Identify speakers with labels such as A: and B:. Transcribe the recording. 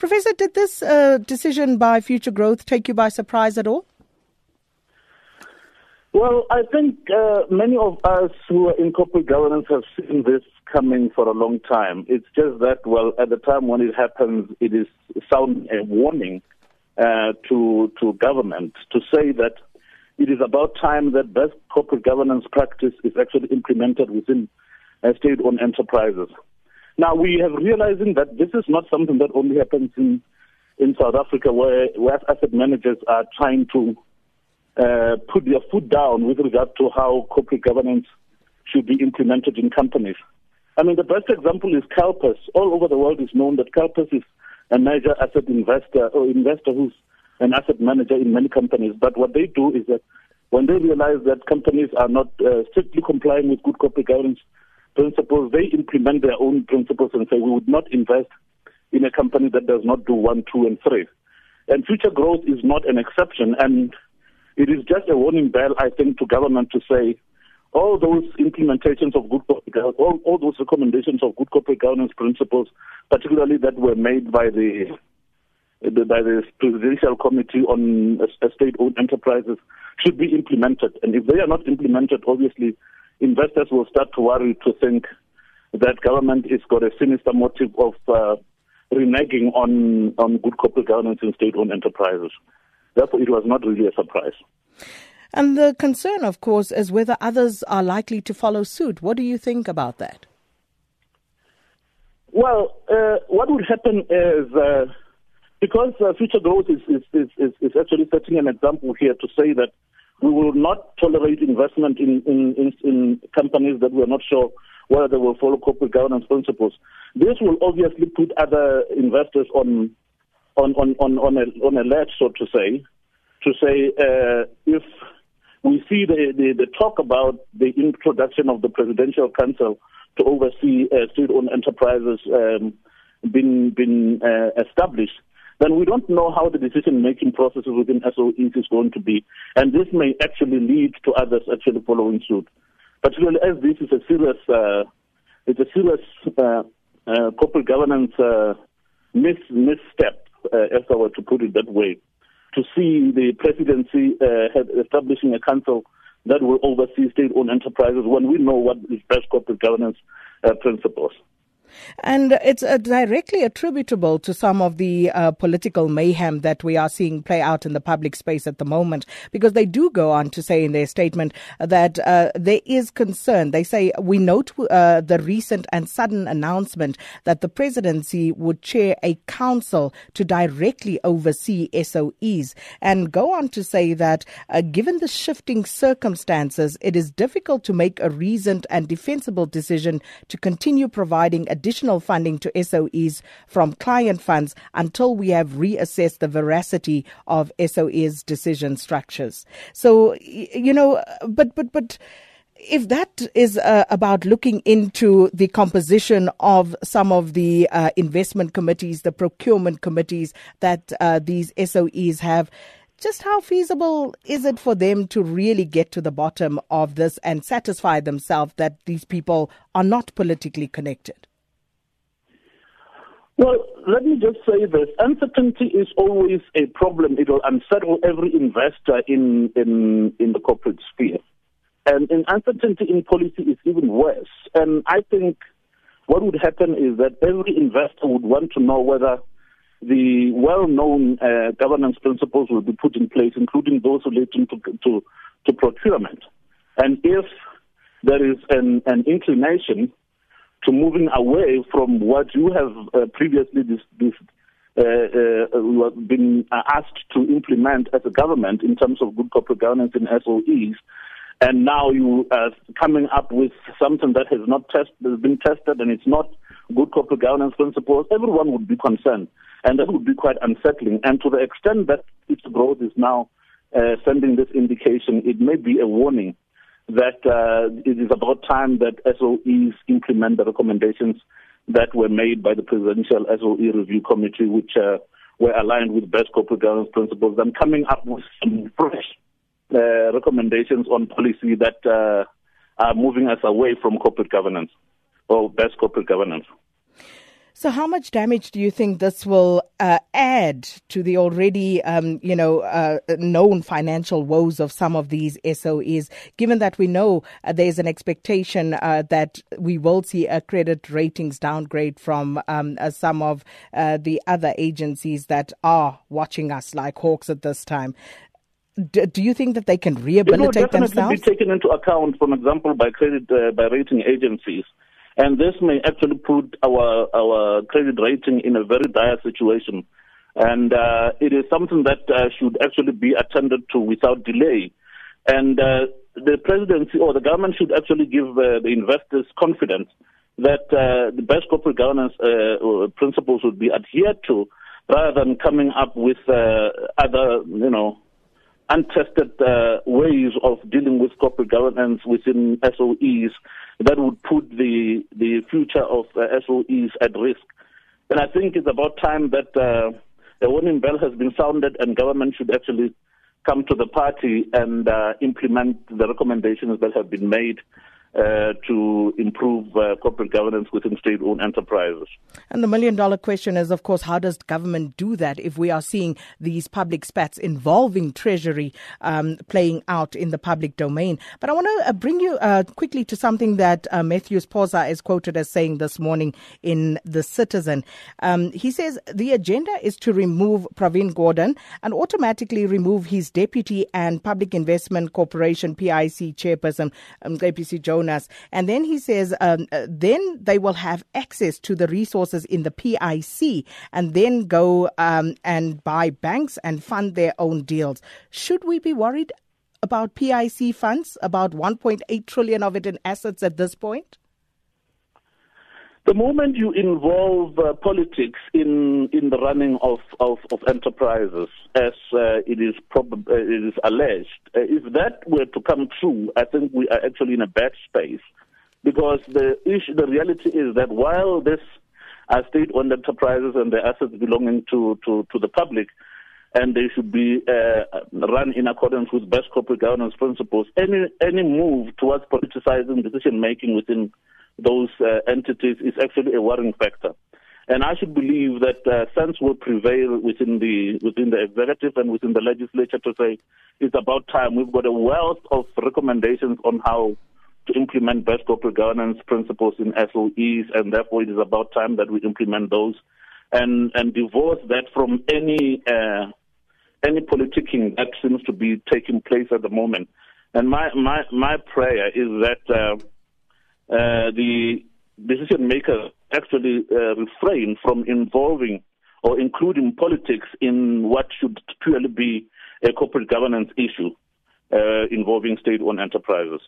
A: Professor, did this uh, decision by Futuregrowth take you by surprise at all?
B: Well, I think uh, many of us who are in corporate governance have seen this coming for a long time. It's just that, well, at the time when it happens, it is sound a warning uh, to to government to say that it is about time that best corporate governance practice is actually implemented within uh, state-owned enterprises. Now we have realizing that this is not something that only happens in in South Africa, where, where asset managers are trying to uh, put their foot down with regard to how corporate governance should be implemented in companies. I mean, the best example is CalPERS. All over the world is known that CalPERS is a major asset investor or investor who's an asset manager in many companies. But what they do is that when they realize that companies are not uh, strictly complying with good corporate governance principles, they implement their own principles and say we would not invest in a company that does not do one, two, and three. And Futuregrowth is not an exception. And it is just a warning bell, I think, to government to say all those implementations of good corporate governance, all, all those recommendations of good corporate governance principles, particularly that were made by the, by the Presidential Committee on State-owned enterprises, should be implemented. And if they are not implemented, obviously, investors will start to worry to think that government has got a sinister motive of uh, reneging on, on good corporate governance in state-owned enterprises. Therefore, it was not really a surprise.
A: And the concern, of course, is whether others are likely to follow suit. What do you think about that?
B: Well, uh, what would happen is uh, because uh, Futuregrowth is, is, is, is, actually setting an example here to say that we will not tolerate investment in, in, in, in companies that we are not sure whether they will follow corporate governance principles. This will obviously put other investors on on on on, on a on a ledge, so to say, to say uh, if we see the, the, the talk about the introduction of the Presidential Council to oversee uh, state-owned enterprises um, been been uh, established, then we don't know how the decision-making process within SOEs is going to be, and this may actually lead to others actually following suit. Particularly as this is a serious, uh, it's a serious uh, uh, corporate governance uh, mis misstep, uh, if I were to put it that way to see the presidency uh, establishing a council that will oversee state-owned enterprises when we know what is best corporate governance principles.
A: And it's uh, directly attributable to some of the uh, political mayhem that we are seeing play out in the public space at the moment, because they do go on to say in their statement that uh, there is concern. They say, We note uh, the recent and sudden announcement that the presidency would chair a council to directly oversee SOEs, and go on to say that uh, given the shifting circumstances, it is difficult to make a reasoned and defensible decision to continue providing a additional funding to SOEs from client funds until we have reassessed the veracity of SOEs decision structures. So, you know, but, but, but, if that is uh, about looking into the composition of some of the uh, investment committees, the procurement committees that uh, these SOEs have, just how feasible is it for them to really get to the bottom of this and satisfy themselves that these people are not politically connected?
B: Well, let me just say this. Uncertainty is always a problem. It will unsettle every investor in, in, in the corporate sphere. And, and uncertainty in policy is even worse. And I think what would happen is that every investor would want to know whether the well-known uh, governance principles will be put in place, including those relating to, to, to procurement. And if there is an, an inclination to moving away from what you have uh, previously this, this, uh, uh, been asked to implement as a government in terms of good corporate governance in SOEs. And now you are coming up with something that has not test, has been tested and it's not good corporate governance principles. Everyone would be concerned, and that would be quite unsettling. And to the extent that its growth is now uh, sending this indication, it may be a warning that uh, it is about time that SOEs implement the recommendations that were made by the Presidential SOE Review Committee, which uh, were aligned with best corporate governance principles, and coming up with some fresh uh, recommendations on policy that uh, are moving us away from corporate governance or best corporate governance.
A: So, how much damage do you think this will uh, add to the already, um, you know, uh, known financial woes of some of these SOEs? Given that we know uh, there's an expectation uh, that we will see a credit ratings downgrade from um, uh, some of uh, the other agencies that are watching us like hawks at this time. D- do you think that they can rehabilitate
B: it will definitely
A: themselves?
B: be taken into account, for example, by credit by rating agencies and this may actually put our our credit rating in a very dire situation. And uh, it is something that uh, should actually be attended to without delay. And uh, the presidency or the government should actually give uh, the investors confidence that uh, the best corporate governance uh, principles would be adhered to, rather than coming up with other, you know, untested ways of dealing with corporate governance within SOEs that would put the the future of uh, SOEs at risk. And I think it's about time that uh, a warning bell has been sounded, and government should actually come to the party and uh, implement the recommendations that have been made uh, to improve uh, corporate governance within state owned enterprises.
A: And the million dollar question is, of course, how does government do that if we are seeing these public spats involving Treasury um, playing out in the public domain? But I want to uh, bring you uh, quickly to something that Matthews Phosa is quoted as saying this morning in The Citizen. Um, he says the agenda is to remove Pravin Gordhan and automatically remove his deputy and Public Investment Corporation PIC chairperson, um, Mcebisi Jonas. And then he says, um, uh, then they will have access to the resources in the PIC and then go um, and buy banks and fund their own deals. Should we be worried about PIC funds, about 1.8 trillion of it in assets at this point?
B: The moment you involve uh, politics in in the running of, of, of enterprises, as uh, it is prob- uh, it is alleged, uh, if that were to come true, I think we are actually in a bad space, because the issue, the reality is that while this are state-owned enterprises and their assets belonging to, to, to the public, and they should be uh, run in accordance with best corporate governance principles. Any any move towards politicizing decision making within those uh, entities is actually a worrying factor. And I should believe that uh, sense will prevail within the within the executive and within the legislature to say it's about time. We've got a wealth of recommendations on how to implement best corporate governance principles in SOEs, and therefore it is about time that we implement those and and divorce that from any uh, any politicking that seems to be taking place at the moment. And my my my prayer is that. Uh, uh, the decision makers actually uh, refrain from involving or including politics in what should purely be a corporate governance issue uh, involving state-owned enterprises.